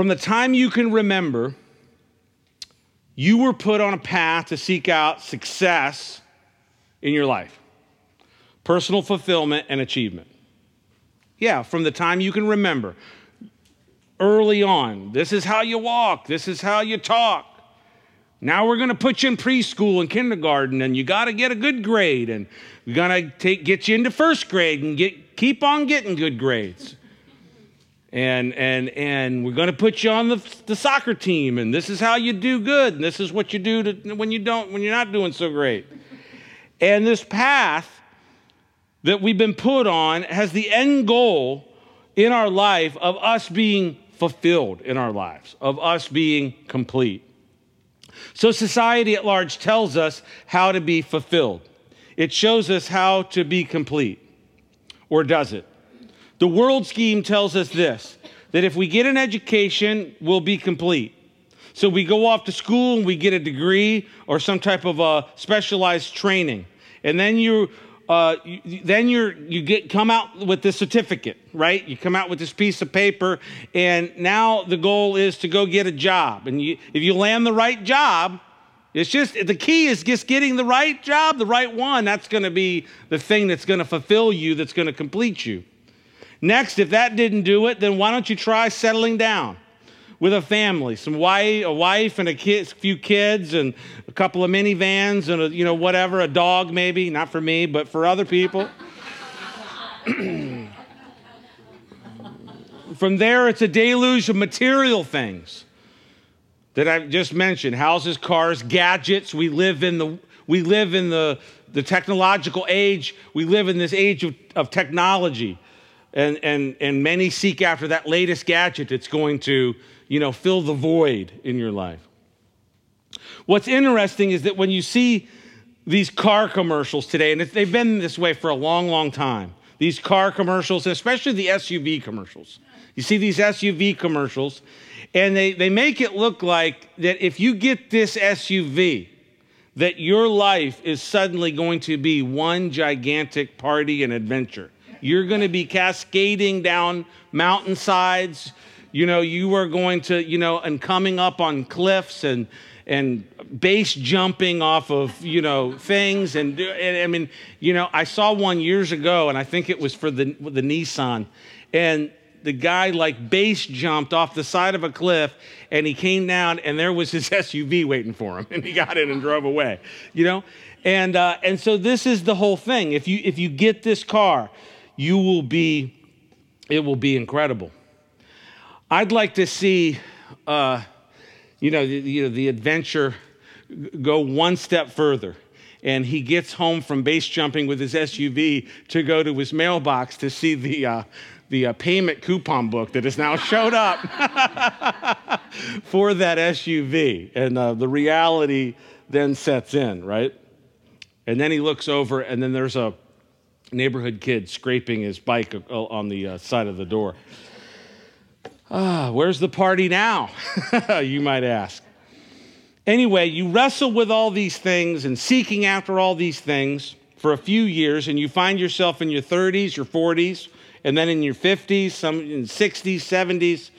From the time you can remember, you were put on a path to seek out success in your life, personal fulfillment and achievement. Yeah, from the time you can remember, early on, this is how you walk, this is how you talk. Now we're going to put you in preschool and kindergarten, and you got to get a good grade, and we're going to get you into first grade and get, keep on getting good grades and and and we're going to put you on the, the soccer team and this is how you do good and this is what you do to, when you don't when you're not doing so great. And this path that we've been put on has the end goal in our life of us being fulfilled in our lives of us being complete. So society at large tells us how to be fulfilled. It shows us how to be complete. Or does it the world scheme tells us this that if we get an education, we'll be complete. So we go off to school and we get a degree or some type of a specialized training. And then you uh, you, then you're you get come out with this certificate, right? You come out with this piece of paper, and now the goal is to go get a job. And you, if you land the right job, it's just the key is just getting the right job, the right one. That's going to be the thing that's going to fulfill you, that's going to complete you. Next, if that didn't do it, then why don't you try settling down with a family, some wife, a wife and a kid, few kids, and a couple of minivans and a, you know whatever, a dog maybe, not for me, but for other people. From there, it's a deluge of material things that I've just mentioned: houses, cars, gadgets. We live in the we live in the the technological age. We live in this age of, of technology and, and, and many seek after that latest gadget that's going to, you know, fill the void in your life. What's interesting is that when you see these car commercials today, and they've been this way for a long, long time, these car commercials, especially the SUV commercials. You see these SUV commercials, and they, they make it look like that if you get this SUV, that your life is suddenly going to be one gigantic party and adventure. You're going to be cascading down mountainsides. You know, you are going to, you know, and coming up on cliffs and and base jumping off of you know things. And, and, I mean you know I saw one years ago and I think it was for the the Nissan. And the guy like base jumped off the side of a cliff and he came down and there was his SUV waiting for him and he got in and drove away you know? And uh, and so this is the whole thing. If you if you get this car you will be, it will be incredible. I'd like to see, uh, you, know, the, you know, the adventure go one step further. And he gets home from base jumping with his SUV to go to his mailbox to see the, uh, the uh, payment coupon book that has now showed up for that SUV. And uh, the reality then sets in, right? And then he looks over, and then there's a neighborhood kid scraping his bike on the uh, side of the door. Ah, where's the party now? you might ask. Anyway, you wrestle with all these things and seeking after all these things for a few years, and you find yourself in your 30s, your 40s, and then in your 50s, some in 60s, 70s,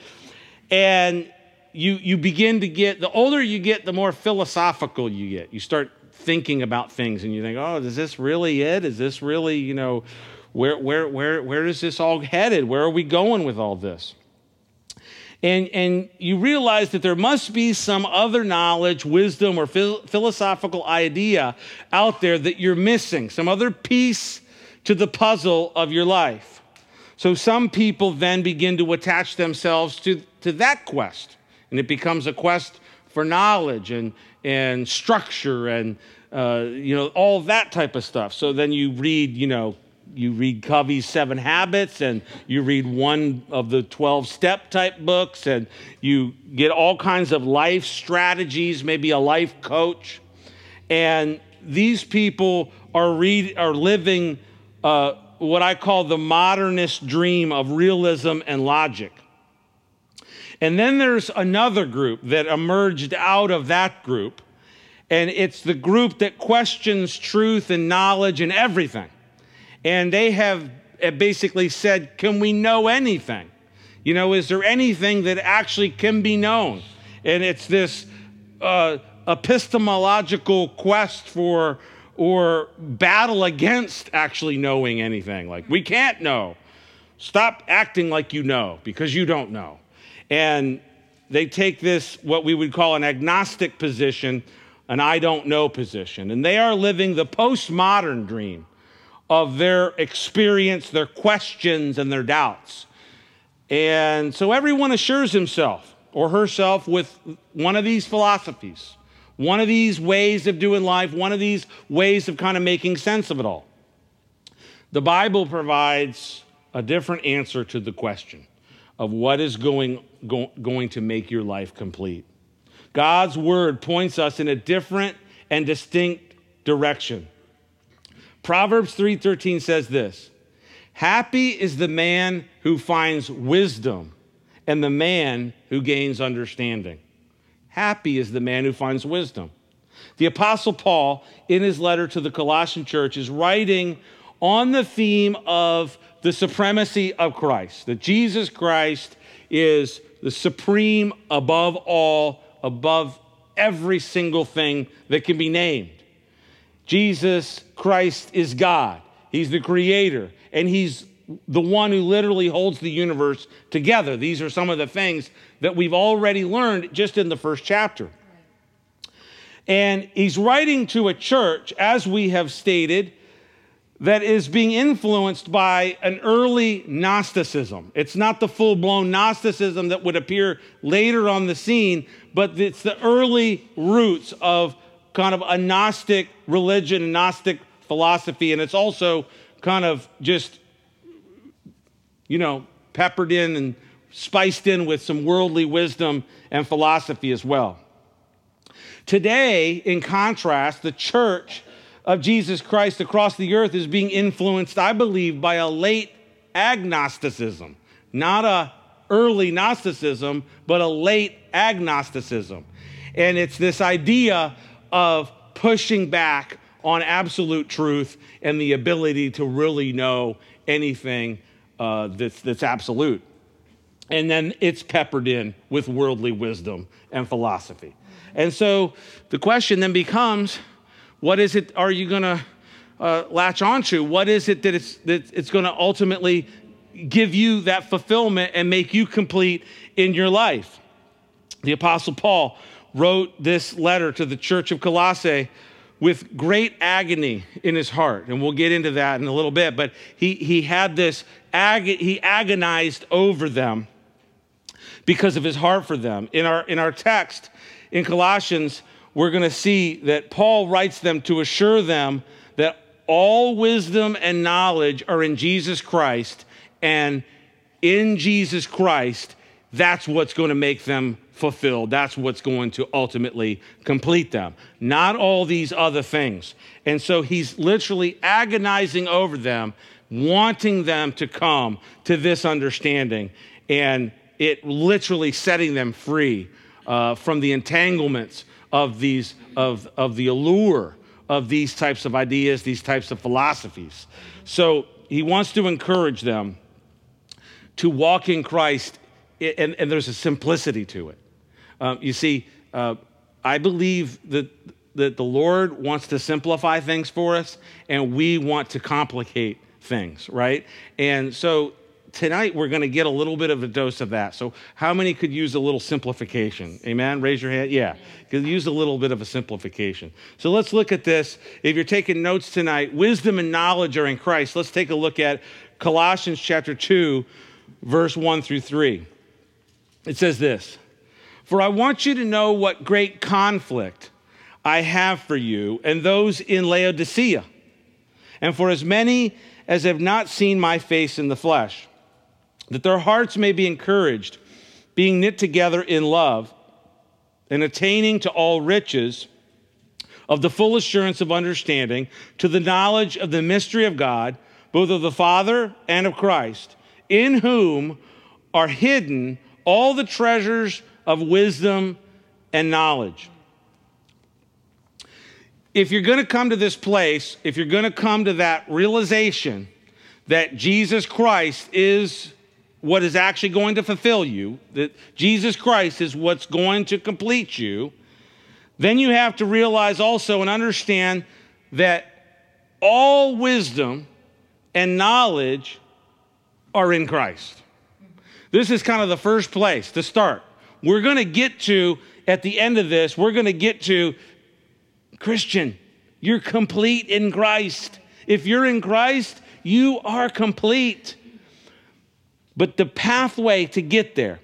and you, you begin to get, the older you get, the more philosophical you get. You start thinking about things and you think, oh, is this really it? Is this really, you know, where, where, where, where is this all headed? Where are we going with all this? And, and you realize that there must be some other knowledge, wisdom, or phil- philosophical idea out there that you're missing, some other piece to the puzzle of your life. So some people then begin to attach themselves to, to that quest, and it becomes a quest for knowledge and, and structure and uh, you know all that type of stuff. So then you read, you know, you read Covey's Seven Habits, and you read one of the twelve step type books, and you get all kinds of life strategies, maybe a life coach, and these people are read are living. Uh, what I call the modernist dream of realism and logic. And then there's another group that emerged out of that group, and it's the group that questions truth and knowledge and everything. And they have basically said, Can we know anything? You know, is there anything that actually can be known? And it's this uh, epistemological quest for or battle against actually knowing anything. Like, we can't know. Stop acting like you know because you don't know. And they take this, what we would call an agnostic position, an I don't know position. And they are living the postmodern dream of their experience, their questions, and their doubts. And so everyone assures himself or herself with one of these philosophies, one of these ways of doing life, one of these ways of kind of making sense of it all. The Bible provides a different answer to the question of what is going, go, going to make your life complete. God's word points us in a different and distinct direction. Proverbs 3:13 says this: Happy is the man who finds wisdom and the man who gains understanding. Happy is the man who finds wisdom. The apostle Paul in his letter to the Colossian church is writing on the theme of the supremacy of Christ, that Jesus Christ is the supreme above all, above every single thing that can be named. Jesus Christ is God. He's the creator, and He's the one who literally holds the universe together. These are some of the things that we've already learned just in the first chapter. And he's writing to a church, as we have stated, that is being influenced by an early Gnosticism. It's not the full blown Gnosticism that would appear later on the scene, but it's the early roots of kind of a Gnostic religion, Gnostic philosophy, and it's also kind of just, you know, peppered in and spiced in with some worldly wisdom and philosophy as well. Today, in contrast, the church of Jesus Christ across the earth is being influenced, I believe, by a late agnosticism, not a early Gnosticism, but a late agnosticism. And it's this idea of pushing back on absolute truth and the ability to really know anything uh, that's, that's absolute. And then it's peppered in with worldly wisdom and philosophy. And so the question then becomes what is it are you going to uh, latch onto? What is it that it's, that it's going to ultimately give you that fulfillment and make you complete in your life? The Apostle Paul wrote this letter to the church of Colossae with great agony in his heart. And we'll get into that in a little bit. But he, he had this, ag- he agonized over them because of his heart for them. In our, in our text in Colossians, we're going to see that Paul writes them to assure them that all wisdom and knowledge are in Jesus Christ, and in Jesus Christ, that's what's going to make them fulfilled. That's what's going to ultimately complete them, not all these other things. And so he's literally agonizing over them, wanting them to come to this understanding, and it literally setting them free uh, from the entanglements of these of, of the allure of these types of ideas, these types of philosophies. So he wants to encourage them to walk in Christ, and, and there's a simplicity to it. Um, you see, uh, I believe that, that the Lord wants to simplify things for us, and we want to complicate things, right? And so tonight we're going to get a little bit of a dose of that. So, how many could use a little simplification? Amen? Raise your hand. Yeah, could use a little bit of a simplification. So, let's look at this. If you're taking notes tonight, wisdom and knowledge are in Christ. Let's take a look at Colossians chapter 2, verse 1 through 3. It says this For I want you to know what great conflict I have for you and those in Laodicea, and for as many as have not seen my face in the flesh that their hearts may be encouraged, being knit together in love, and attaining to all riches of the full assurance of understanding, to the knowledge of the mystery of God, both of the Father and of Christ, in whom are hidden all the treasures of wisdom and knowledge. If you're going to come to this place, if you're going to come to that realization that Jesus Christ is what is actually going to fulfill you, that Jesus Christ is what's going to complete you, then you have to realize also and understand that all wisdom and knowledge are in Christ. This is kind of the first place to start. We're going to get to, at the end of this, we're going to get to Christian, you're complete in Christ. If you're in Christ, you are complete. But the pathway to get there,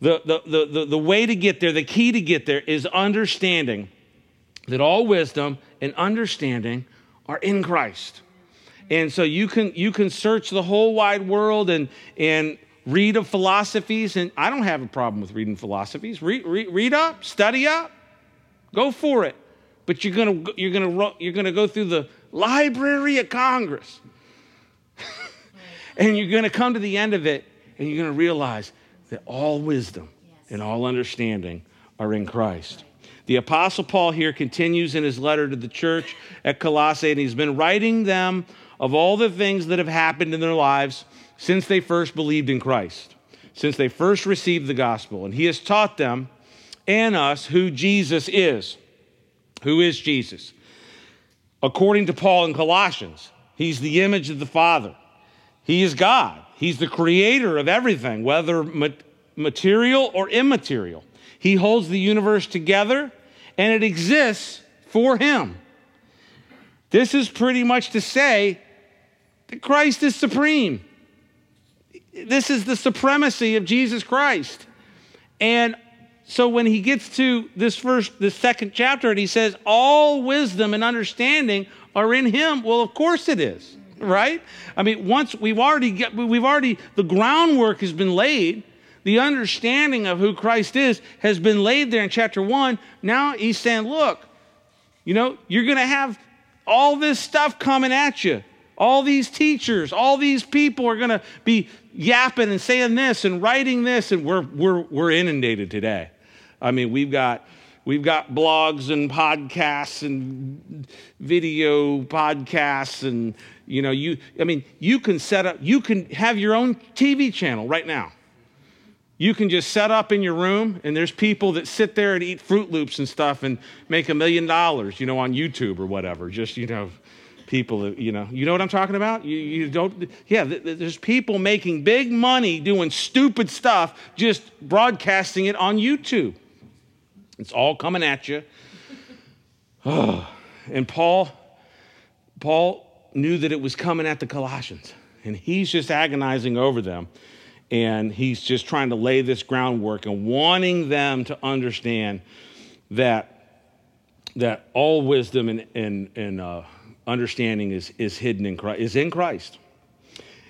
the, the, the, the, way to get there, the key to get there is understanding that all wisdom and understanding are in Christ. And so you can you can search the whole wide world and and read of philosophies, and I don't have a problem with reading philosophies. Read, read, read up, study up, go for it. But you're gonna you're gonna you're gonna go through the Library of Congress, and you're gonna come to the end of it, and you're gonna realize that all wisdom and all understanding are in Christ. The Apostle Paul here continues in his letter to the church at Colossae, and he's been writing them of all the things that have happened in their lives since they first believed in Christ, since they first received the gospel. And he has taught them and us who Jesus is. Who is Jesus? According to Paul in Colossians, he's the image of the Father. He is God. He's the creator of everything, whether material or immaterial. He holds the universe together and it exists for him. This is pretty much to say that Christ is supreme. This is the supremacy of Jesus Christ. And so when he gets to this first, this second chapter, and he says, All wisdom and understanding are in him. Well, of course it is, right? I mean, once we've already get, we've already, the groundwork has been laid. The understanding of who Christ is has been laid there in chapter one. Now he's saying, look, you know, you're going to have all this stuff coming at you. All these teachers, all these people are going to be yapping and saying this and writing this, and we're, we're, we're inundated today. I mean, we've got, we've got blogs and podcasts and video podcasts, and, you know, you, I mean, you can set up, you can have your own TV channel right now. You can just set up in your room, and there's people that sit there and eat Froot Loops and stuff and make a million dollars, you know, on YouTube or whatever. Just, you know, people that, you know, you know what I'm talking about? You, you don't, yeah, there's people making big money doing stupid stuff, just broadcasting it on YouTube. It's all coming at you. Oh. And Paul, Paul knew that it was coming at the Colossians, and he's just agonizing over them. And he's just trying to lay this groundwork and wanting them to understand that, that all wisdom and, and, and uh, understanding is, is hidden in Christ, is in Christ.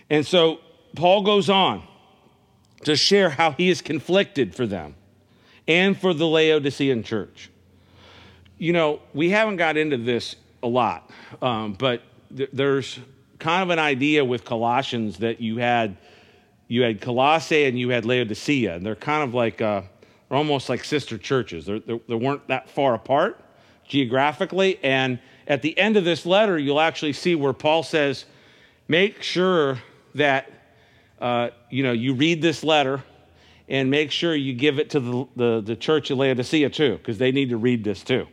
And so Paul goes on to share how he is conflicted for them and for the Laodicean church. You know, we haven't got into this a lot, um, but th- there's kind of an idea with Colossians that you had you had Colossae and you had Laodicea, and they're kind of like uh, they're almost like sister churches. They're, they're, they weren't that far apart geographically, and at the end of this letter, you'll actually see where Paul says, make sure that uh, you know you read this letter and make sure you give it to the, the, the church of Laodicea too, because they need to read this too.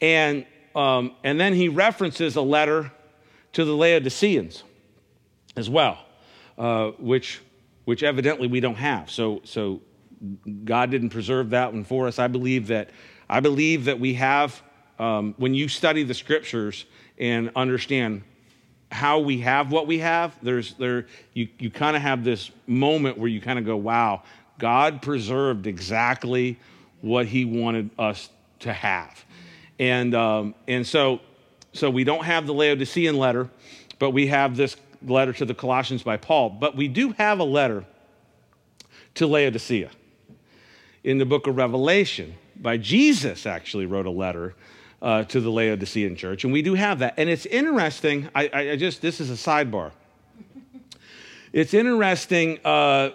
And, um, and then he references a letter to the Laodiceans as well, uh, which, which evidently we don't have. So, so God didn't preserve that one for us. I believe that, I believe that we have um, when you study the scriptures and understand how we have what we have, there's there you, you kind of have this moment where you kind of go, wow, God preserved exactly what he wanted us to have. And um, and so so we don't have the Laodicean letter, but we have this letter to the Colossians by Paul. But we do have a letter to Laodicea in the book of Revelation by Jesus actually wrote a letter uh, to the Laodicean church. And we do have that. And it's interesting. I, I just, this is a sidebar. It's interesting uh,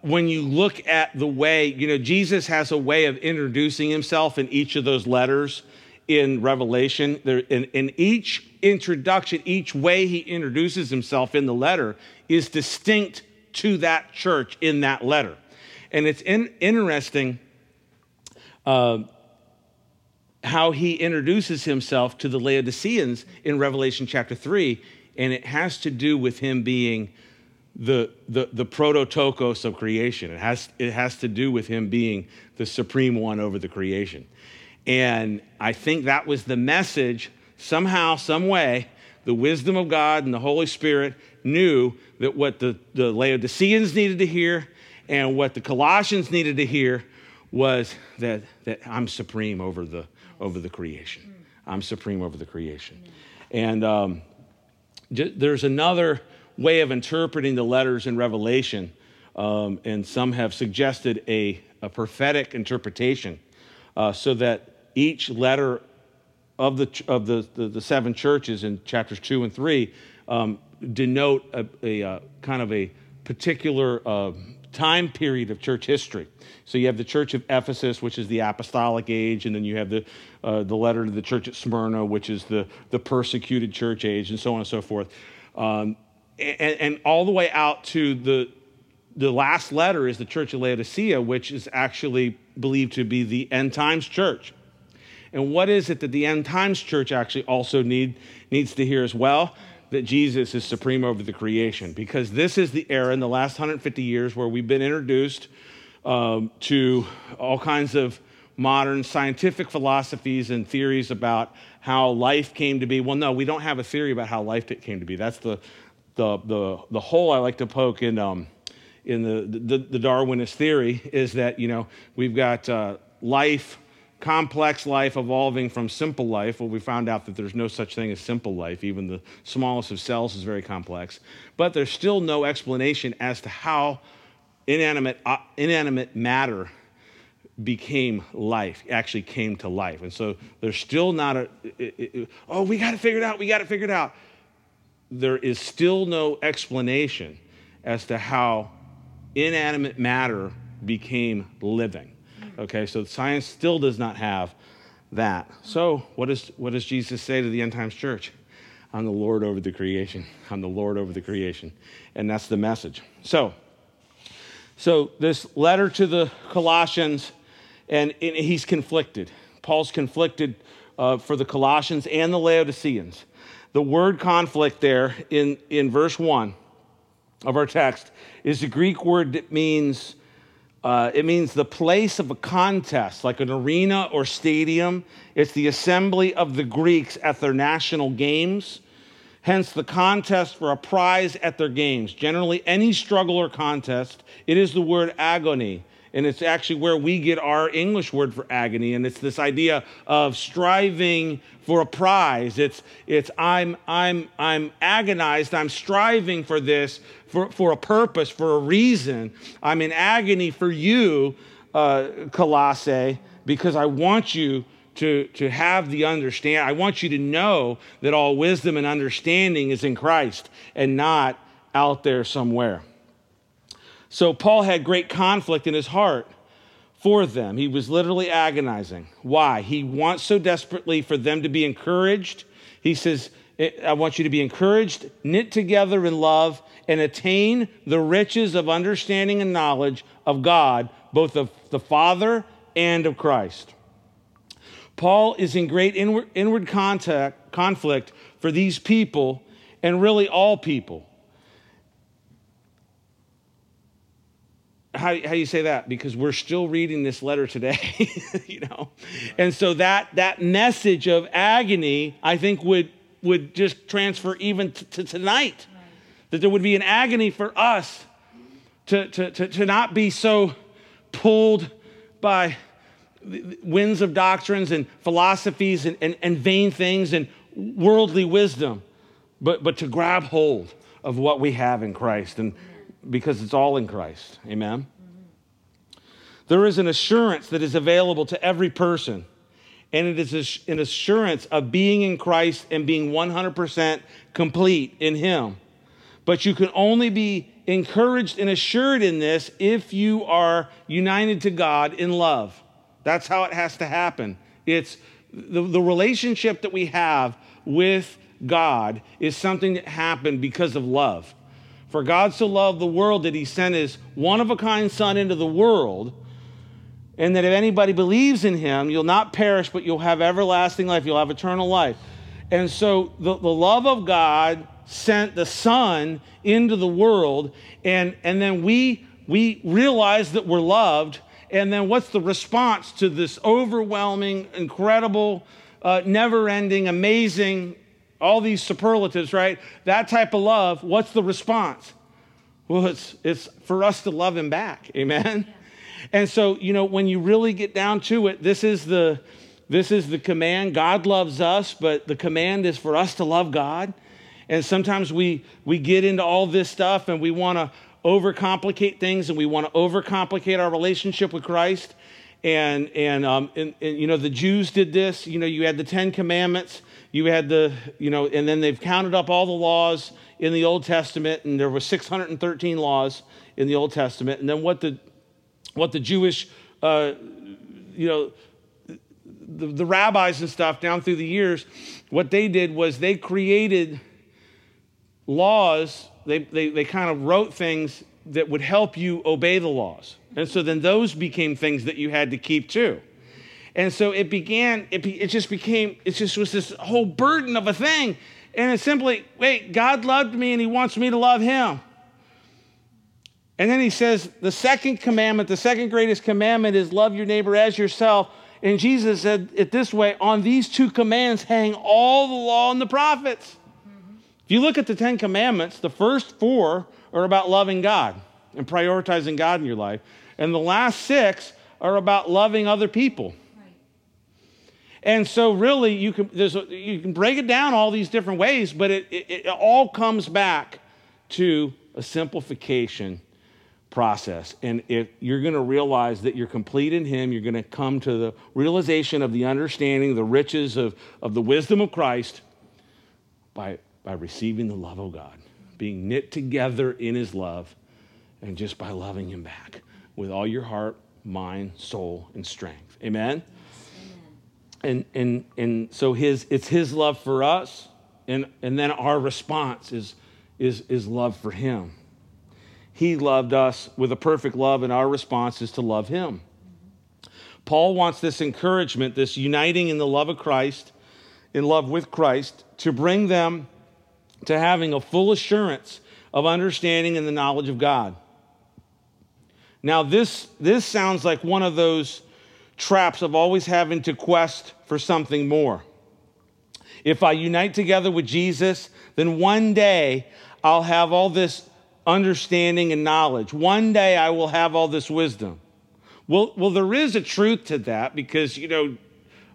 when you look at the way, you know, Jesus has a way of introducing himself in each of those letters in Revelation. There, in, in each introduction, each way he introduces himself in the letter is distinct to that church in that letter. And it's in, interesting uh, how he introduces himself to the Laodiceans in Revelation chapter 3, and it has to do with him being the, the, the prototokos of creation. It has, it has to do with him being the supreme one over the creation. And I think that was the message, somehow, some way, the wisdom of God and the Holy Spirit knew that what the, the Laodiceans needed to hear and what the Colossians needed to hear was that, that I'm supreme over the, over the creation. I'm supreme over the creation. And um, j- there's another way of interpreting the letters in Revelation, um, and some have suggested a, a prophetic interpretation uh, so that each letter of the, of the, the, the, seven churches in chapters two and three um, denote a, a, uh, kind of a particular uh, time period of church history. So you have the church of Ephesus, which is the apostolic age, and then you have the, uh, the letter to the church at Smyrna, which is the, the persecuted church age, and so on and so forth. Um, and, and, all the way out to the, the last letter is the church of Laodicea, which is actually believed to be the end times church. And what is it that the end times church actually also need, needs to hear as well? that Jesus is supreme over the creation because this is the era in the last 150 years where we've been introduced um, to all kinds of modern scientific philosophies and theories about how life came to be. Well, no, we don't have a theory about how life came to be. That's the, the, the, the hole I like to poke in, um, in the, the, the Darwinist theory is that, you know, we've got uh, life complex life evolving from simple life. Well, we found out that there's no such thing as simple life. Even the smallest of cells is very complex. But there's still no explanation as to how inanimate, uh, inanimate matter became life, actually came to life. And so there's still not a, it, it, oh, we got it out, we got it out. There is still no explanation as to how inanimate matter became living. Okay, so science still does not have that. So, what, is, what does Jesus say to the end times church? I'm the Lord over the creation. I'm the Lord over the creation. And that's the message. So, so this letter to the Colossians, and, and he's conflicted. Paul's conflicted uh, for the Colossians and the Laodiceans. The word conflict there in, in verse 1 of our text is the Greek word that means uh, it means the place of a contest, like an arena or stadium. It's the assembly of the Greeks at their national games. Hence, the contest for a prize at their games. Generally, any struggle or contest, it is the word agony and it's actually where we get our English word for agony. And it's this idea of striving for a prize. It's, it's I'm, I'm, I'm agonized, I'm striving for this, for, for a purpose, for a reason. I'm in agony for you, uh, Colossae, because I want you to, to have the understand. I want you to know that all wisdom and understanding is in Christ and not out there somewhere. So Paul had great conflict in his heart for them. He was literally agonizing. Why? He wants so desperately for them to be encouraged. He says, I want you to be encouraged, knit together in love, and attain the riches of understanding and knowledge of God, both of the Father and of Christ. Paul is in great inward, inward contact, conflict for these people and really all people. How, how do you say that? Because we're still reading this letter today, you know? And so that, that message of agony, I think, would, would just transfer even to, to tonight. That there would be an agony for us to, to, to, to not be so pulled by winds of doctrines and philosophies and, and, and vain things and worldly wisdom, but, but to grab hold of what we have in Christ. And because it's all in Christ. Amen? There is an assurance that is available to every person, and it is an assurance of being in Christ and being 100% complete in Him. But you can only be encouraged and assured in this if you are united to God in love. That's how it has to happen. It's the, the relationship that we have with God is something that happened because of love. For God so loved the world that he sent his one of a kind Son into the world, and that if anybody believes in him, you'll not perish, but you'll have everlasting life. You'll have eternal life. And so the, the love of God sent the Son into the world, and, and then we, we realize that we're loved. And then what's the response to this overwhelming, incredible, uh, never ending, amazing, all these superlatives, right? That type of love, what's the response? Well, it's, it's for us to love him back. Amen? Yeah. And so, you know, when you really get down to it, this is the this is the command. God loves us, but the command is for us to love God. And sometimes we we get into all this stuff and we want to overcomplicate things and we want to overcomplicate our relationship with Christ. And and, um, and and you know the Jews did this. You know, you had the Ten Commandments. You had the you know, and then they've counted up all the laws in the Old Testament, and there were 613 laws in the Old Testament. And then what the what the Jewish, uh, you know, the, the rabbis and stuff down through the years, what they did was they created laws, they, they, they kind of wrote things that would help you obey the laws. And so then those became things that you had to keep too. And so it began, it, be, it just became, it just was this whole burden of a thing. And it's simply, wait, God loved me and he wants me to love him. And then he says, the second commandment, the second greatest commandment is love your neighbor as yourself. And Jesus said it this way on these two commands hang all the law and the prophets. If you look at the Ten Commandments, the first four are about loving God and prioritizing God in your life. And the last six are about loving other people. And so, really, you can, a, you can break it down all these different ways, but it, it, it all comes back to a simplification process. And if you're going to realize that you're complete in Him, you're going to come to the realization of the understanding, the riches of, of the wisdom of Christ by, by receiving the love of God, being knit together in His love, and just by loving Him back with all your heart, mind, soul, and strength. Amen? And, and, and so his, it's His love for us, and, and then our response is, is, is love for Him. He loved us with a perfect love, and our response is to love Him. Paul wants this encouragement, this uniting in the love of Christ, in love with Christ, to bring them to having a full assurance of understanding and the knowledge of God. Now, this, this sounds like one of those traps of always having to quest for something more. If I unite together with Jesus, then one day I'll have all this understanding and knowledge. One day I will have all this wisdom. Well, well, there is a truth to that because you know,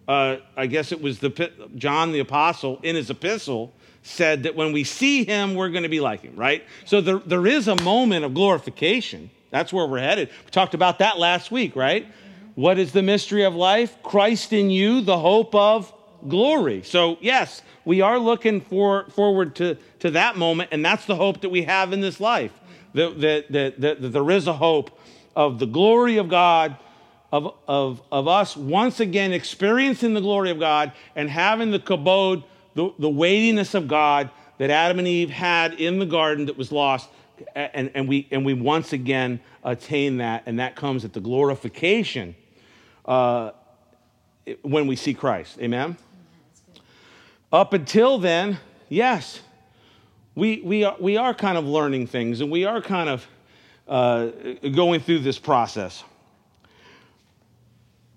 uh, I guess it was the John the apostle in his epistle said that when we see him, we're going to be like him, right? So there, there is a moment of glorification. That's where we're headed. We talked about that last week, right? What is the mystery of life? Christ in you, the hope of glory. So, yes, we are looking for, forward to, to that moment, and that's the hope that we have in this life. That, that, that, that, that there is a hope of the glory of God, of, of, of us once again experiencing the glory of God and having the kabod, the, the weightiness of God that Adam and Eve had in the garden that was lost. And, and, we, and we once again attain that, and that comes at the glorification uh, when we see Christ. Amen? Up until then, yes, we, we, are, we are kind of learning things and we are kind of uh, going through this process.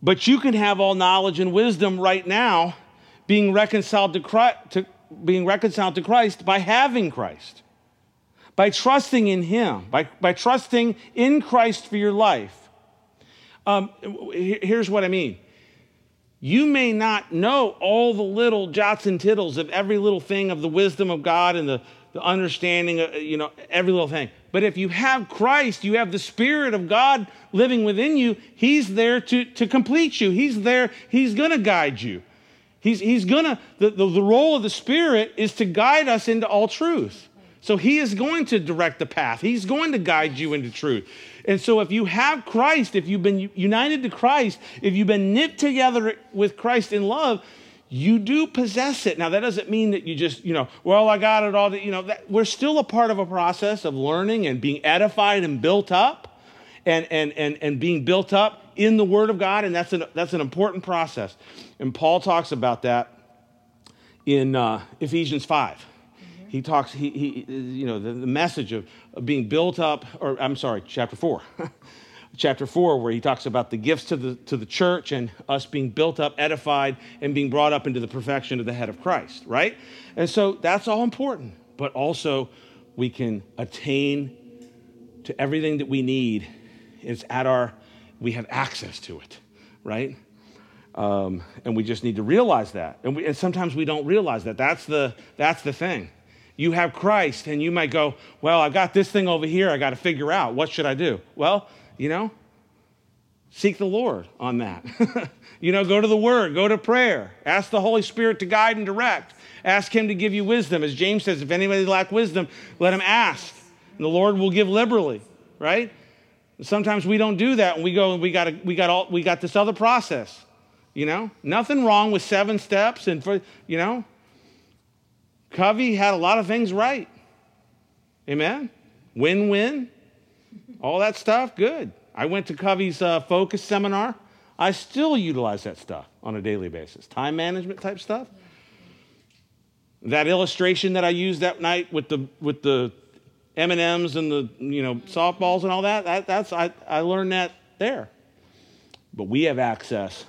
But you can have all knowledge and wisdom right now being reconciled to Christ, to, being reconciled to Christ by having Christ, by trusting in Him, by, by trusting in Christ for your life. Um, here's what I mean you may not know all the little jots and tittles of every little thing of the wisdom of God and the, the understanding of, you know, every little thing. But if you have Christ, you have the Spirit of God living within you, He's there to, to complete you. He's there, He's going to guide you. He's, he's going to, the, the, the role of the Spirit is to guide us into all truth. So He is going to direct the path, He's going to guide you into truth. And so, if you have Christ, if you've been united to Christ, if you've been knit together with Christ in love, you do possess it. Now, that doesn't mean that you just, you know, well, I got it all. You know, that, we're still a part of a process of learning and being edified and built up and, and, and, and being built up in the Word of God. And that's an, that's an important process. And Paul talks about that in uh, Ephesians 5 he talks he, he you know the, the message of, of, being built up or i'm sorry chapter 4 chapter 4 where he talks about the gifts to the to the church and us being built up edified and being brought up into the perfection of the head of christ right? And so that's all important but also we can attain to everything that we need. It's at our we have access to it right? Um, and we just need to realize that. And, we, and sometimes we don't realize that. That's the that's the thing you have Christ, and you might go, Well, I've got this thing over here, I got to figure out. What should I do? Well, you know, seek the Lord on that. you know, go to the Word, go to prayer, ask the Holy Spirit to guide and direct, ask Him to give you wisdom. As James says, if anybody lack wisdom, let him ask, and the Lord will give liberally, right? Sometimes we don't do that, and we go, and we got, we got, all, we got this other process. You know, nothing wrong with seven steps, and for, you know, Covey had a lot of things right. Amen? Win win, all that stuff, good. I went to Covey's uh, focus seminar. I still utilize that stuff on a daily basis. Time management type stuff. That illustration that I used that night with the with the M and M's and the you know softballs and all that, that that's I, I learned that there. But we have access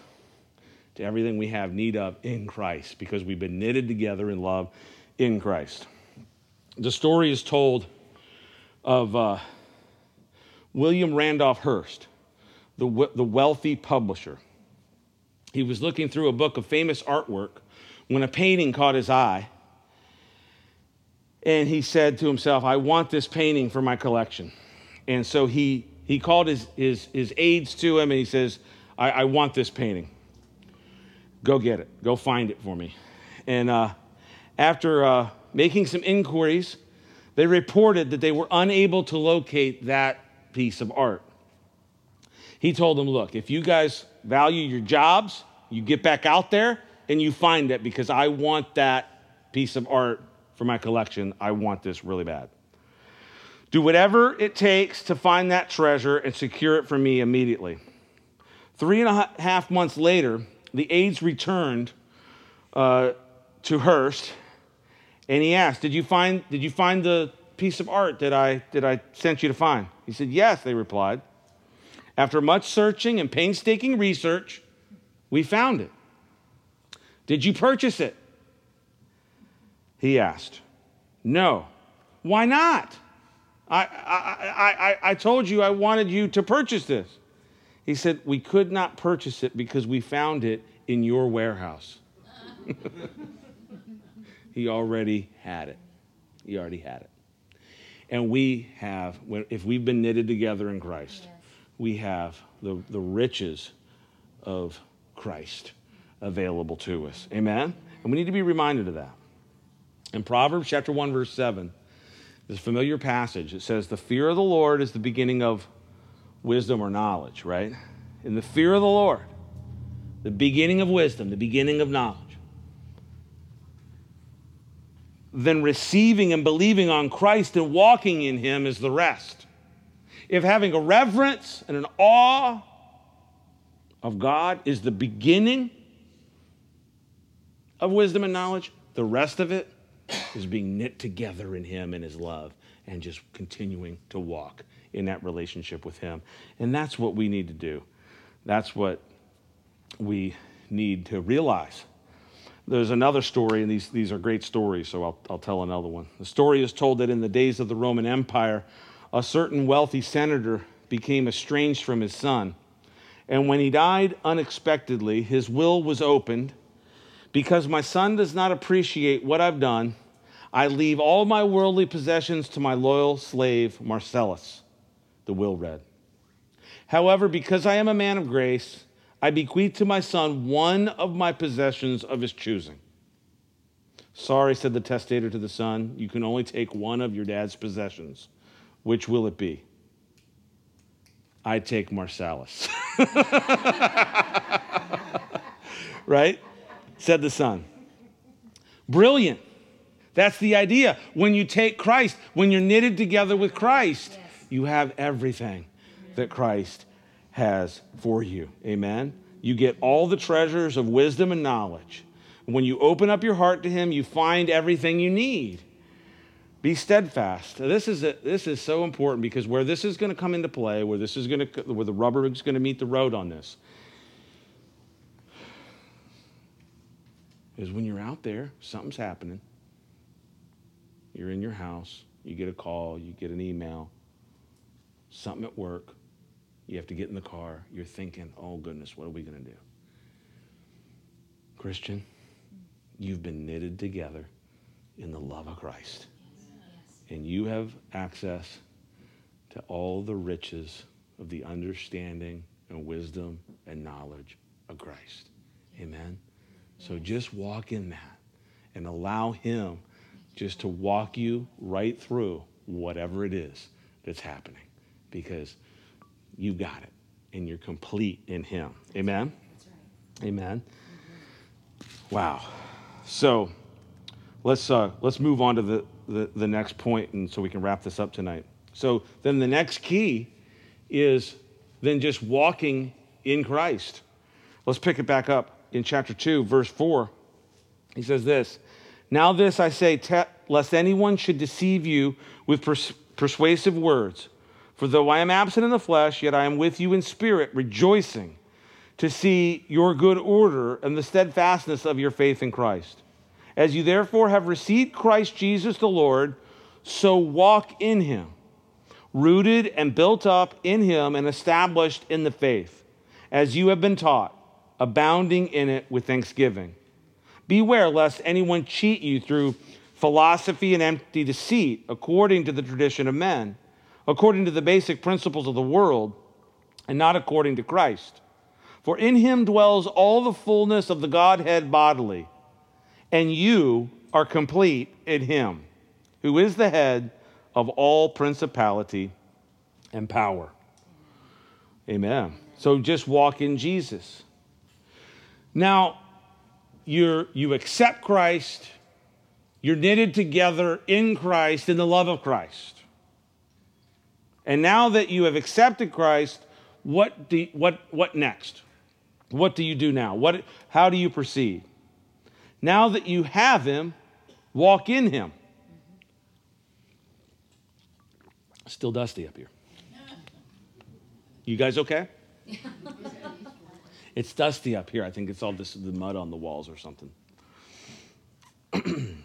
to everything we have need of in Christ because we've been knitted together in love in Christ. The story is told of uh, William Randolph Hearst, the, the wealthy publisher. He was looking through a book of famous artwork when a painting caught his eye. And he said to himself, I want this painting for my collection. And so he, he called his, his, his aides to him and he says, I, I want this painting. Go get it. Go find it for me. And uh, after uh, making some inquiries, they reported that they were unable to locate that piece of art. He told them, Look, if you guys value your jobs, you get back out there and you find it because I want that piece of art for my collection. I want this really bad. Do whatever it takes to find that treasure and secure it for me immediately. Three and a half months later, the aides returned uh, to Hearst and he asked, Did you find, did you find the piece of art that I, that I sent you to find? He said, Yes, they replied. After much searching and painstaking research, we found it. Did you purchase it? He asked. No. Why not? I, I, I, I told you I wanted you to purchase this. He said, We could not purchase it because we found it in your warehouse. He already had it. He already had it. And we have, if we've been knitted together in Christ, yes. we have the, the riches of Christ available to us. Amen? And we need to be reminded of that. In Proverbs chapter 1, verse 7, this familiar passage, it says, The fear of the Lord is the beginning of wisdom or knowledge, right? In the fear of the Lord, the beginning of wisdom, the beginning of knowledge. Then receiving and believing on Christ and walking in Him is the rest. If having a reverence and an awe of God is the beginning of wisdom and knowledge, the rest of it is being knit together in Him and His love and just continuing to walk in that relationship with Him. And that's what we need to do. That's what we need to realize there's another story, and these, these are great stories, so I'll, I'll tell another one. The story is told that in the days of the Roman Empire, a certain wealthy senator became estranged from his son. And when he died unexpectedly, his will was opened. Because my son does not appreciate what I've done, I leave all my worldly possessions to my loyal slave, Marcellus, the will read. However, because I am a man of grace, I bequeath to my son one of my possessions of his choosing. Sorry, said the testator to the son, you can only take one of your dad's possessions. Which will it be? I take Marcellus. right? said the Son. Brilliant. That's the idea. When you take Christ, when you're knitted together with Christ, yes. you have everything that Christ has for you. Amen. You get all the treasures of wisdom and knowledge. When you open up your heart to Him, you find everything you need. Be steadfast. This is, a, this is so important because where this is going to come into play, where this is going to, where the rubber is going to meet the road on this, is when you're out there, something's happening. You're in your house, you get a call, you get an email, something at work, you have to get in the car, you're thinking, oh goodness, what are we going to do? Christian, you've been knitted together in the love of Christ and you have access to all the riches of the understanding and wisdom and knowledge of Christ. Amen. So just walk in that and allow Him just to walk you right through whatever it is that's happening because you got it and you're complete in Him. Amen. Amen. Wow. So let's uh, let's move on to the the, the next point, and so we can wrap this up tonight. So then the next key is then just walking in Christ. Let's pick it back up in chapter 2, verse 4. He says this Now, this I say, te- lest anyone should deceive you with pers- persuasive words. For though I am absent in the flesh, yet I am with you in spirit, rejoicing to see your good order and the steadfastness of your faith in Christ. As you therefore have received Christ Jesus the Lord, so walk in him, rooted and built up in him and established in the faith, as you have been taught, abounding in it with thanksgiving. Beware lest anyone cheat you through philosophy and empty deceit, according to the tradition of men, according to the basic principles of the world, and not according to Christ. For in him dwells all the fullness of the Godhead bodily and you are complete in him, who is the head of all principality and power. Amen. So just walk in Jesus. Now, you're, you accept Christ, you're knitted together in Christ, in the love of Christ. And now that you have accepted Christ, what, do, what, what next? What do you do now? What, how do you proceed? Now that you have him, walk in him. Still dusty up here. You guys okay? it's dusty up here. I think it's all this the mud on the walls or something.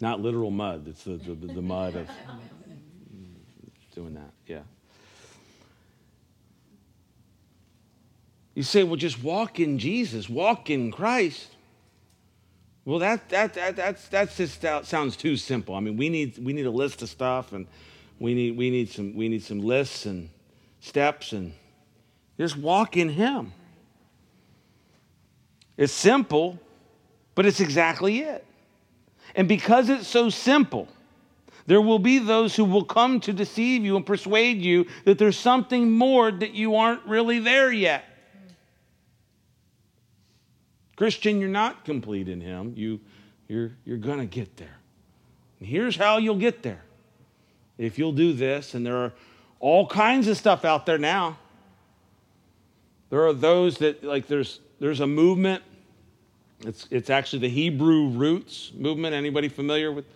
Not literal mud. It's the, the, the mud of doing that. Yeah. You say, well, just walk in Jesus, walk in Christ. Well, that, that, that, that's, that's just that sounds too simple. I mean, we need, we need a list of stuff and we need, we, need some, we need some lists and steps and just walk in Him. It's simple, but it's exactly it. And because it's so simple, there will be those who will come to deceive you and persuade you that there's something more that you aren't really there yet. Christian, you're not complete in Him. You, you're, you're going to get there. And here's how you'll get there. If you'll do this, and there are all kinds of stuff out there now. There are those that, like, there's, there's a movement. It's, it's actually the Hebrew roots movement. Anybody familiar with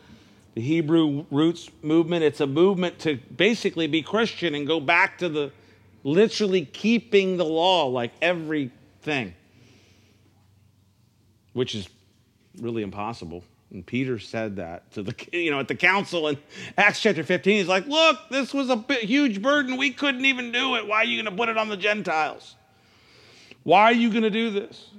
the Hebrew roots movement? It's a movement to basically be Christian and go back to the literally keeping the law like everything which is really impossible. And Peter said that to the, you know, at the council in Acts chapter 15. He's like, look, this was a huge burden. We couldn't even do it. Why are you going to put it on the Gentiles? Why are you going to do this?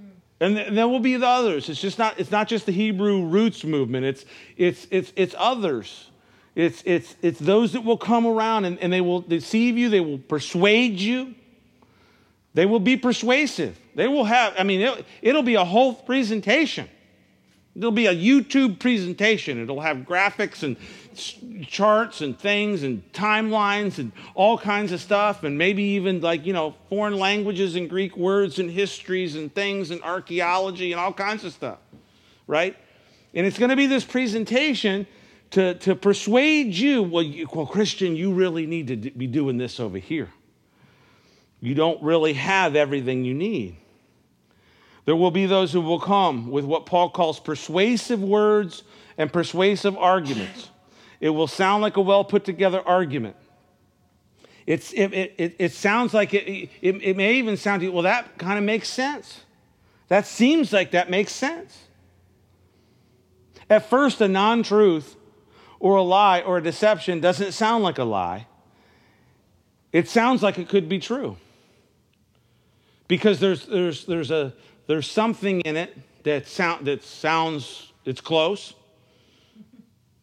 And, th- there will be the others. It's just not, it's not just the Hebrew roots movement. It's, it's, it's, it's others. It's, it's, it's those that will come around and, and they will deceive you. They will persuade you. They will be persuasive. They will have, I mean, it, it'll be a whole presentation. There'll be a YouTube presentation. It'll have graphics and charts and things and timelines and all kinds of stuff, and maybe even like, you know, foreign languages and Greek words and histories and things and archaeology and all kinds of stuff, right? And it's going to be this presentation to, to persuade you well, you, well, Christian, you really need to be doing this over here. You don't really have everything you need. There will be those who will come with what Paul calls persuasive words and persuasive arguments. It will sound like a well put together argument. It's, it, it, it sounds like it, it, it may even sound to you, well, that kind of makes sense. That seems like that makes sense. At first, a non truth or a lie or a deception doesn't sound like a lie. It sounds like it could be true. Because there's, there's, there's, a, there's something in it that, sound, that sounds, it's close.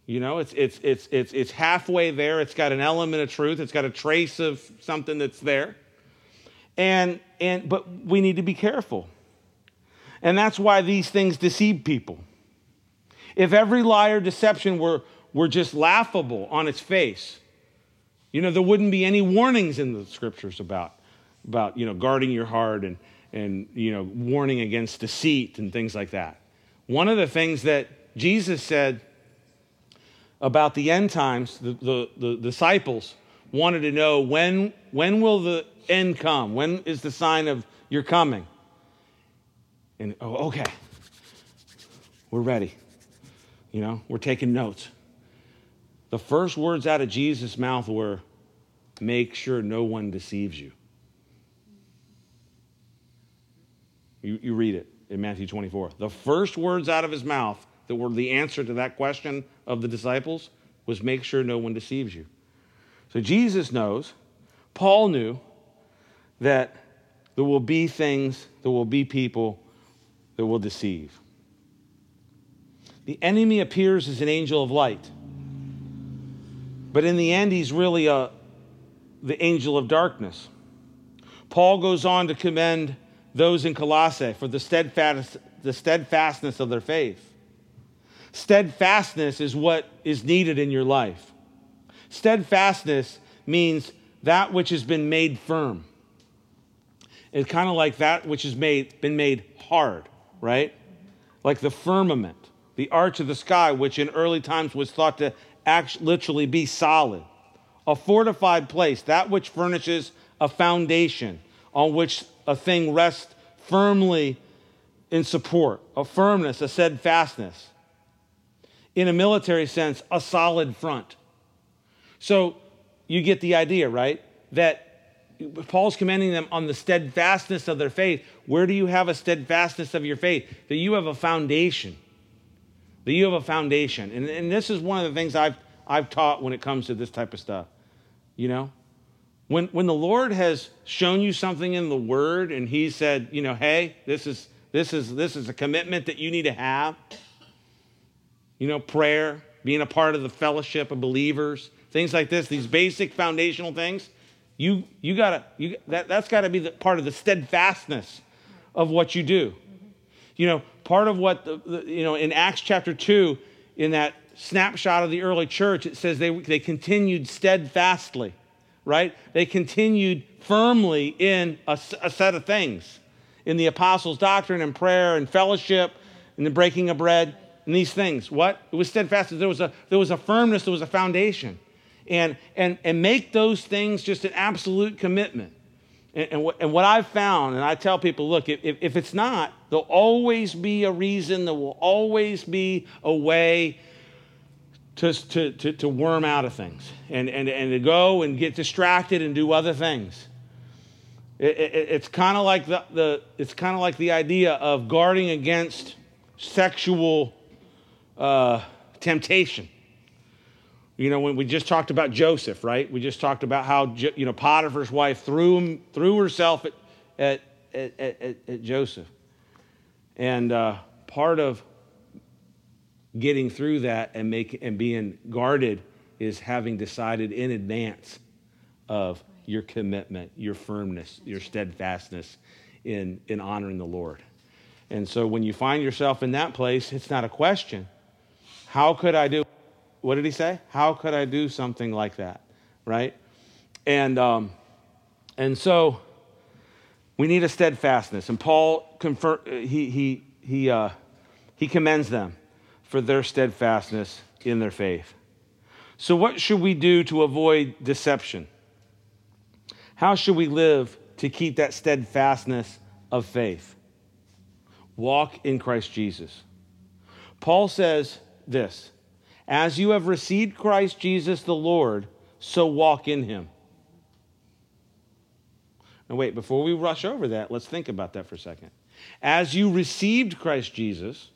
You know, it's, it's, it's, it's, it's halfway there. It's got an element of truth. It's got a trace of something that's there. And, and, but we need to be careful. And that's why these things deceive people. If every lie or deception were, were just laughable on its face, you know, there wouldn't be any warnings in the scriptures about, about you know, guarding your heart and, and, you know, warning against deceit and things like that. One of the things that Jesus said about the end times, the, the, the disciples wanted to know when, when will the end come? When is the sign of your coming? And, oh, okay, we're ready. You know, we're taking notes. The first words out of Jesus' mouth were, Make sure no one deceives you. You, you read it in Matthew 24. The first words out of his mouth that were the answer to that question of the disciples was, Make sure no one deceives you. So Jesus knows, Paul knew that there will be things, there will be people that will deceive. The enemy appears as an angel of light. But in the end, he's really a, the angel of darkness. Paul goes on to commend those in Colossae for the, steadfast, the steadfastness of their faith. Steadfastness is what is needed in your life. Steadfastness means that which has been made firm. It's kind of like that which has made, been made hard, right? Like the firmament, the arch of the sky, which in early times was thought to actually literally be solid. A fortified place, that which furnishes a foundation on which a thing rests firmly in support, a firmness, a steadfastness. In a military sense, a solid front. So you get the idea, right? That Paul's commending them on the steadfastness of their faith. Where do you have a steadfastness of your faith? That you have a foundation that you have a foundation. And, and this is one of the things I've, I've taught when it comes to this type of stuff. You know, when, when the Lord has shown you something in the Word and He said, you know, hey, this is, this is, this is a commitment that you need to have, you know, prayer, being a part of the fellowship of believers, things like this, these basic foundational things, you, you gotta, you, that, that's got to be the, part of the steadfastness of what you do. You know, part of what, the, the, you know, in Acts chapter 2, in that snapshot of the early church, it says they, they continued steadfastly, right? They continued firmly in a, a set of things in the apostles' doctrine and prayer and fellowship and the breaking of bread and these things. What? It was steadfast. There was a, there was a firmness, there was a foundation. And, and, and make those things just an absolute commitment. And, and, what, and what I've found, and I tell people, look, if, if it's not, there'll always be a reason, there will always be a way to, to, to, to worm out of things and, and, and to go and get distracted and do other things. It, it, it's kind of like the, the it's kind of like the idea of guarding against sexual uh, temptation. You know, when we just talked about Joseph, right? We just talked about how, you know, Potiphar's wife threw, him, threw herself at, at, at, at, at Joseph. And uh, part of getting through that and, make, and being guarded is having decided in advance of your commitment, your firmness, your steadfastness in, in honoring the Lord. And so when you find yourself in that place, it's not a question. How could I do, what did he say? How could I do something like that? Right? And, um, and so we need a steadfastness. And Paul, confer, he, he, he, uh, he commends them for their steadfastness in their faith. So, what should we do to avoid deception? How should we live to keep that steadfastness of faith? Walk in Christ Jesus. Paul says this As you have received Christ Jesus the Lord, so walk in him. Now, wait, before we rush over that, let's think about that for a second. As you received Christ Jesus,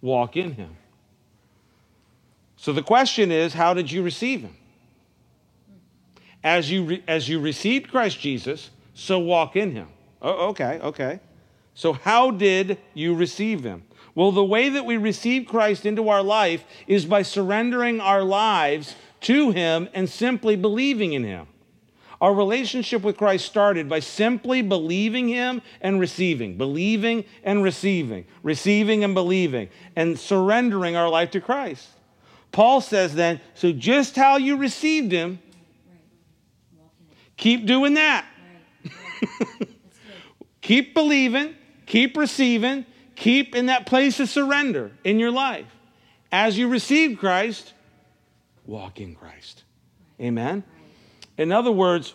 walk in him. So the question is, how did you receive him? As you, re- as you received Christ Jesus, so walk in him. Oh, okay, okay. So, how did you receive him? Well, the way that we receive Christ into our life is by surrendering our lives to him and simply believing in him. Our relationship with Christ started by simply believing Him and receiving, believing and receiving, receiving and believing, and surrendering our life to Christ. Paul says then, so just how you received him, keep doing that. keep believing, keep receiving, keep in that place of surrender in your life. As you receive Christ, walk in Christ. Amen? In other words,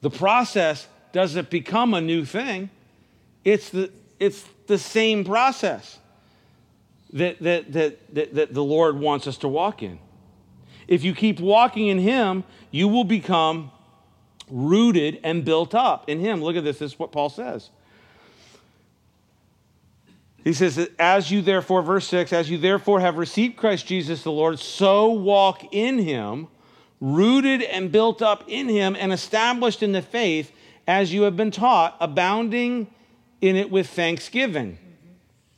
the process doesn't become a new thing, it's the, it's the same process that, that, that, that, that the Lord wants us to walk in. If you keep walking in Him, you will become rooted and built up in Him. Look at this. This is what Paul says. He says, As you therefore, verse 6, as you therefore have received Christ Jesus the Lord, so walk in Him, rooted and built up in Him, and established in the faith as you have been taught, abounding in it with thanksgiving.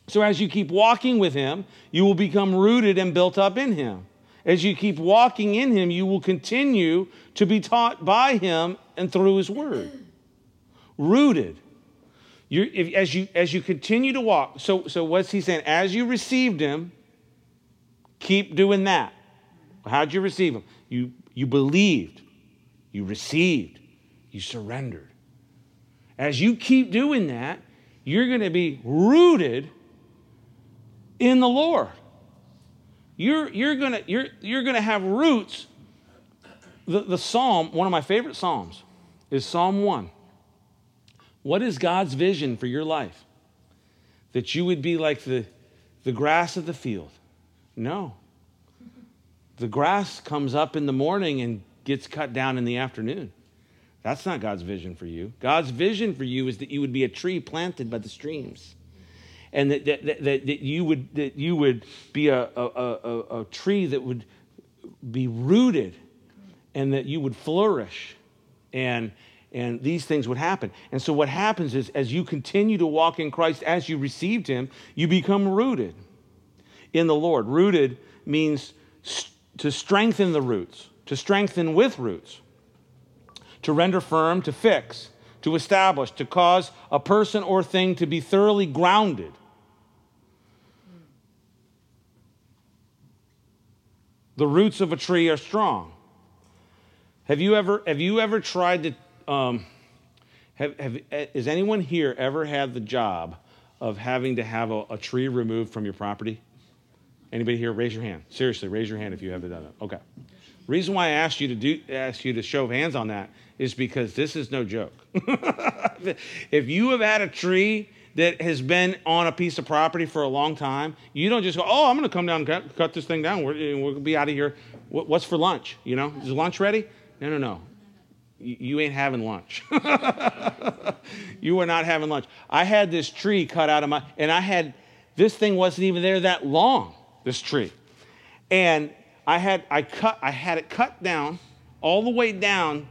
So as you keep walking with him, you will become rooted and built up in him. As you keep walking in him, you will continue to be taught by him and through his word. Rooted. If, as, you, as you continue to walk, so, so what's he saying? As you received him, keep doing that. How'd you receive him? You, you believed, you received, you surrendered. As you keep doing that, you're going to be rooted in the Lord. You're, you're going to you're, you're gonna have roots. The, the psalm, one of my favorite psalms, is Psalm 1. What is God's vision for your life? That you would be like the, the grass of the field? No. The grass comes up in the morning and gets cut down in the afternoon. That's not God's vision for you. God's vision for you is that you would be a tree planted by the streams and that, that, that, that, you, would, that you would be a, a, a, a tree that would be rooted and that you would flourish and and these things would happen. And so what happens is as you continue to walk in Christ as you received him, you become rooted in the Lord. Rooted means to strengthen the roots, to strengthen with roots, to render firm, to fix, to establish, to cause a person or thing to be thoroughly grounded. The roots of a tree are strong. Have you ever, have you ever tried to, um, have, have, has anyone here ever had the job of having to have a, a, tree removed from your property? Anybody here? Raise your hand. Seriously, raise your hand if you haven't done it. Okay. Reason why I asked you to do ask you to show hands on that is because this is no joke. if you have had a tree that has been on a piece of property for a long time, you don't just go, oh, I'm going to come down and cut, cut, this thing down. We're, we're going to be out of here. What, what's for lunch? You know, is lunch ready? No, no, no. You, ain't having lunch. you are not having lunch. I had this tree cut out of my, and I had, this thing wasn't even there that long, this tree. And I had, I cut, I had it cut down all the way down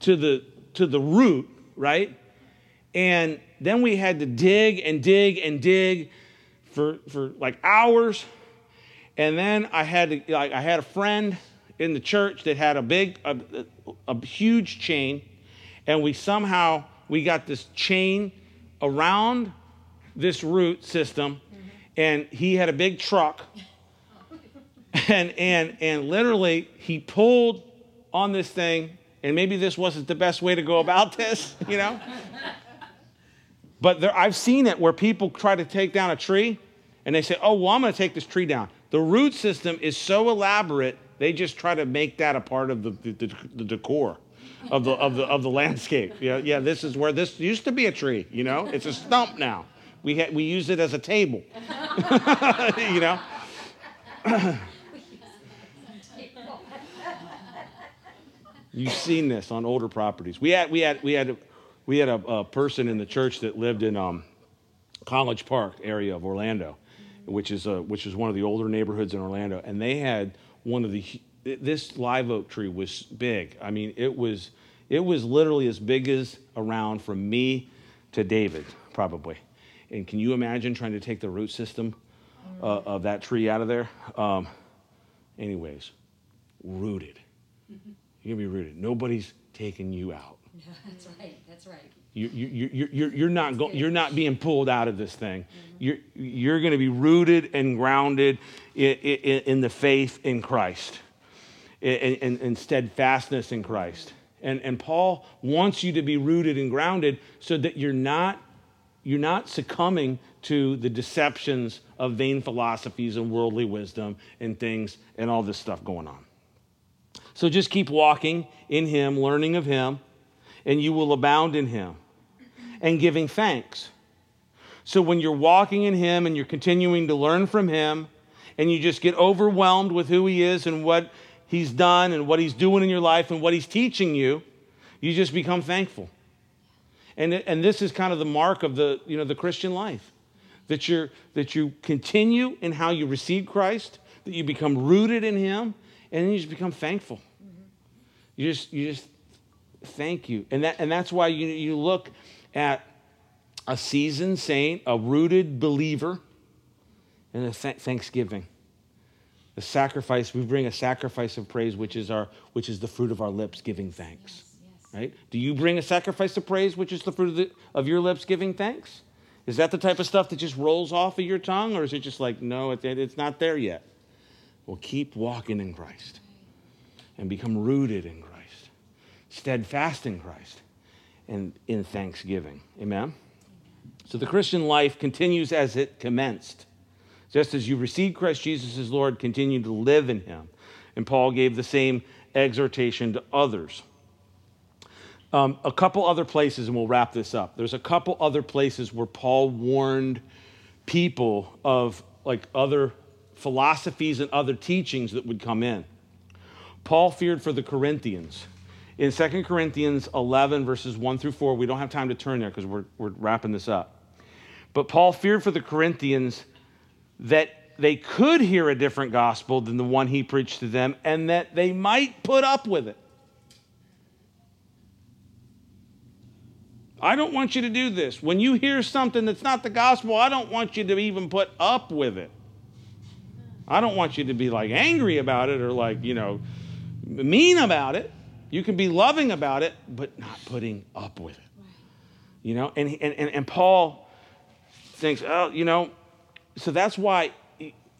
to the to the root, right? And then we had to dig and dig and dig for for like hours. And then I had to like I had a friend in the church that had a big a, a, huge chain and we somehow we got this chain around this root system, mm-hmm. and he had a big truck, and and and literally he pulled on this thing, and maybe this wasn't the best way to go about this, you know. But there, I've seen it where people try to take down a tree, and they say, "Oh, well, I'm going to take this tree down." The root system is so elaborate, they just try to make that a part of the, the, the decor of the, of, the, of the landscape. Yeah, yeah, this is where this used to be a tree, you know? It's a stump now. We, ha- we use it as a table, you know? You've seen this on older properties. We had, we had, we had, we had a, a person in the church that lived in um, College Park area of Orlando which is a, which is one of the older neighborhoods in Orlando, and they had one of the this live oak tree was big. I mean, it was it was literally as big as around from me to David, probably. And can you imagine trying to take the root system uh, of that tree out of there? Um, anyways, rooted. You're gonna be rooted. Nobody's taking you out. That's right. That's right. You, you, you, you're, you're, not go, you're not being pulled out of this thing. Mm-hmm. You're, you're going to be rooted and grounded in, in, in the faith in Christ, in, in steadfastness in Christ. And, and Paul wants you to be rooted and grounded so that you're not, you're not succumbing to the deceptions of vain philosophies and worldly wisdom and things and all this stuff going on. So just keep walking in Him, learning of Him, and you will abound in Him and giving thanks. So when you're walking in Him and you're continuing to learn from Him, and you just get overwhelmed with who He is and what He's done and what He's doing in your life and what He's teaching you, you just become thankful. And, and this is kind of the mark of the, you know, the Christian life that, you're, that you continue in how you receive Christ, that you become rooted in Him, and then you just become thankful. You just, you just thank you. And, that, and that's why you, you look at a seasoned saint, a rooted believer, and a th- thanksgiving. The sacrifice, we bring a sacrifice of praise, which is, our, which is the fruit of our lips, giving thanks. Yes, yes. Right? Do you bring a sacrifice of praise, which is the fruit of, the, of your lips, giving thanks? Is that the type of stuff that just rolls off of your tongue, or is it just like, no, it, it's not there yet? Well, keep walking in Christ and become rooted in Christ, steadfast in Christ and in thanksgiving. Amen? So the Christian life continues as it commenced. Just as you received Christ Jesus as Lord, continue to live in him. And Paul gave the same exhortation to others. Um, a couple other places, and we'll wrap this up. There's a couple other places where Paul warned people of like other philosophies and other teachings that would come in. Paul feared for the Corinthians in 2 Corinthians 11, verses 1 through 4, we don't have time to turn there because we're, we're wrapping this up. But Paul feared for the Corinthians that they could hear a different gospel than the one he preached to them and that they might put up with it. I don't want you to do this. When you hear something that's not the gospel, I don't want you to even put up with it. I don't want you to be like angry about it or like, you know, mean about it. You can be loving about it, but not putting up with it. You know, and, and, and and Paul thinks, oh, you know, so that's why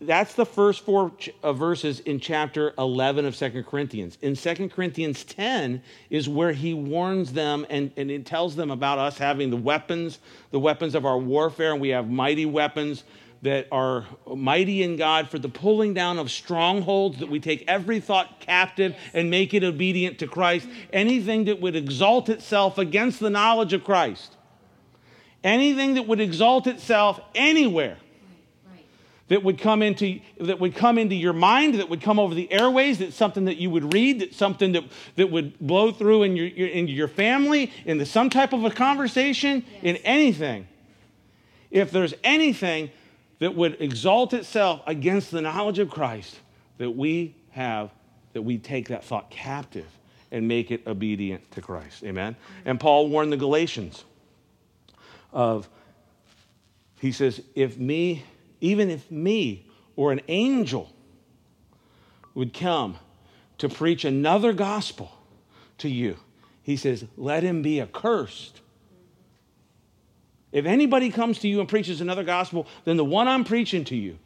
that's the first four uh, verses in chapter 11 of Second Corinthians. In Second Corinthians 10 is where he warns them and, and it tells them about us having the weapons, the weapons of our warfare, and we have mighty weapons that are mighty in God for the pulling down of strongholds, that we take every thought captive and make it obedient to Christ. Anything that would exalt itself against the knowledge of Christ. Anything that would exalt itself anywhere that would come into that would come into your mind that would come over the airways that's something that you would read that's something that, that would blow through in your, your into your family into some type of a conversation yes. in anything if there's anything that would exalt itself against the knowledge of Christ, that we have, that we take that thought captive and make it obedient to Christ. Amen? And Paul warned the Galatians of, he says, if me, even if me or an angel would come to preach another gospel to you, he says, let him be accursed. If anybody comes to you and preaches another gospel than the one I'm preaching to you,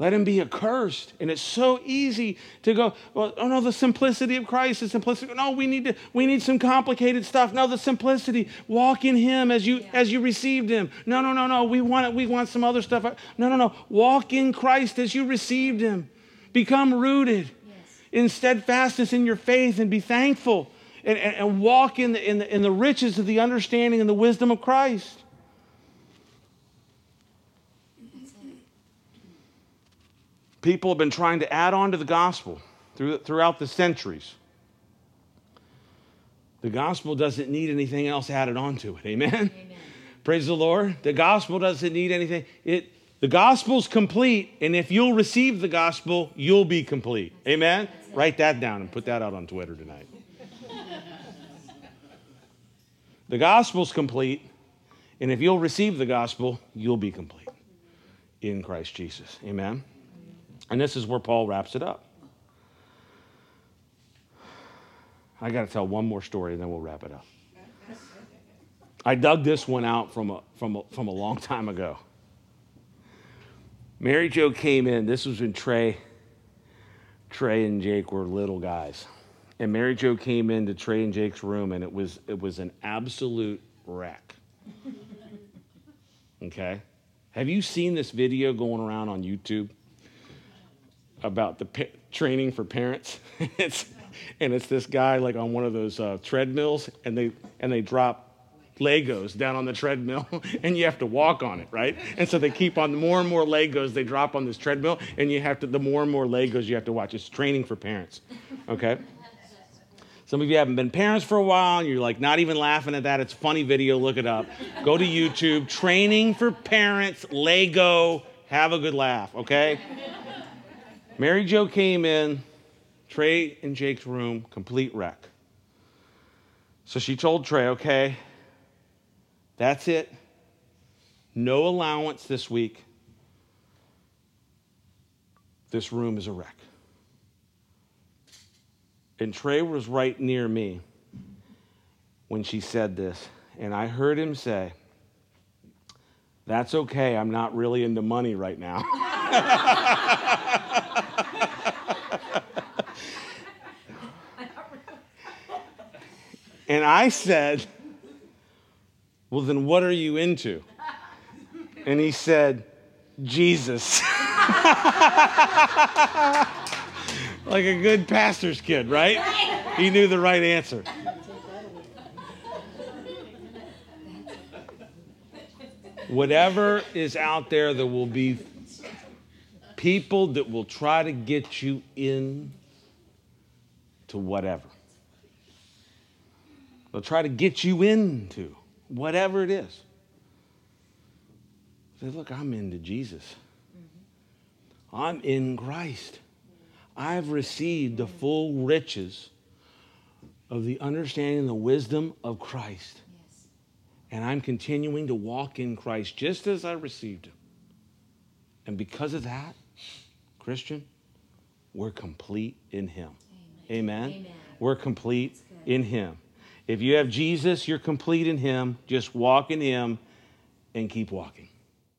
let him be accursed. And it's so easy to go, well, oh no, the simplicity of Christ, the simplicity. No, we need to, we need some complicated stuff. No, the simplicity. Walk in him as you yeah. as you received him. No, no, no, no. We want it, we want some other stuff. No, no, no. Walk in Christ as you received him. Become rooted yes. in steadfastness in your faith and be thankful. And, and, and walk in the, in, the, in the riches of the understanding and the wisdom of Christ. People have been trying to add on to the gospel through, throughout the centuries. The gospel doesn't need anything else added on to it. Amen? Amen. Praise the Lord. The gospel doesn't need anything. It, the gospel's complete, and if you'll receive the gospel, you'll be complete. Amen? Write that down and put that out on Twitter tonight. the gospel's complete, and if you'll receive the gospel, you'll be complete in Christ Jesus. Amen? And this is where Paul wraps it up. I got to tell one more story and then we'll wrap it up. I dug this one out from a, from a, from a long time ago. Mary Jo came in. This was when Trey, Trey and Jake were little guys. And Mary Jo came into Trey and Jake's room and it was, it was an absolute wreck. Okay? Have you seen this video going around on YouTube? About the pa- training for parents. it's and it's this guy like on one of those uh, treadmills, and they and they drop Legos down on the treadmill, and you have to walk on it, right? And so they keep on more and more Legos they drop on this treadmill, and you have to the more and more Legos you have to watch. It's training for parents, okay? Some of you haven't been parents for a while, and you're like not even laughing at that. It's a funny video. Look it up. Go to YouTube. Training for parents. Lego. Have a good laugh, okay? Mary Jo came in, Trey in Jake's room, complete wreck. So she told Trey, okay, that's it. No allowance this week. This room is a wreck. And Trey was right near me when she said this. And I heard him say, That's okay. I'm not really into money right now. And I said, Well, then what are you into? And he said, Jesus. like a good pastor's kid, right? He knew the right answer. Whatever is out there, there will be people that will try to get you in to whatever. They'll try to get you into whatever it is. Say, look, I'm into Jesus. Mm-hmm. I'm in Christ. I've received the mm-hmm. full riches of the understanding and the wisdom of Christ. Yes. And I'm continuing to walk in Christ just as I received him. And because of that, Christian, we're complete in him. Amen. Amen. Amen. We're complete in him. If you have Jesus, you're complete in Him. Just walk in Him and keep walking.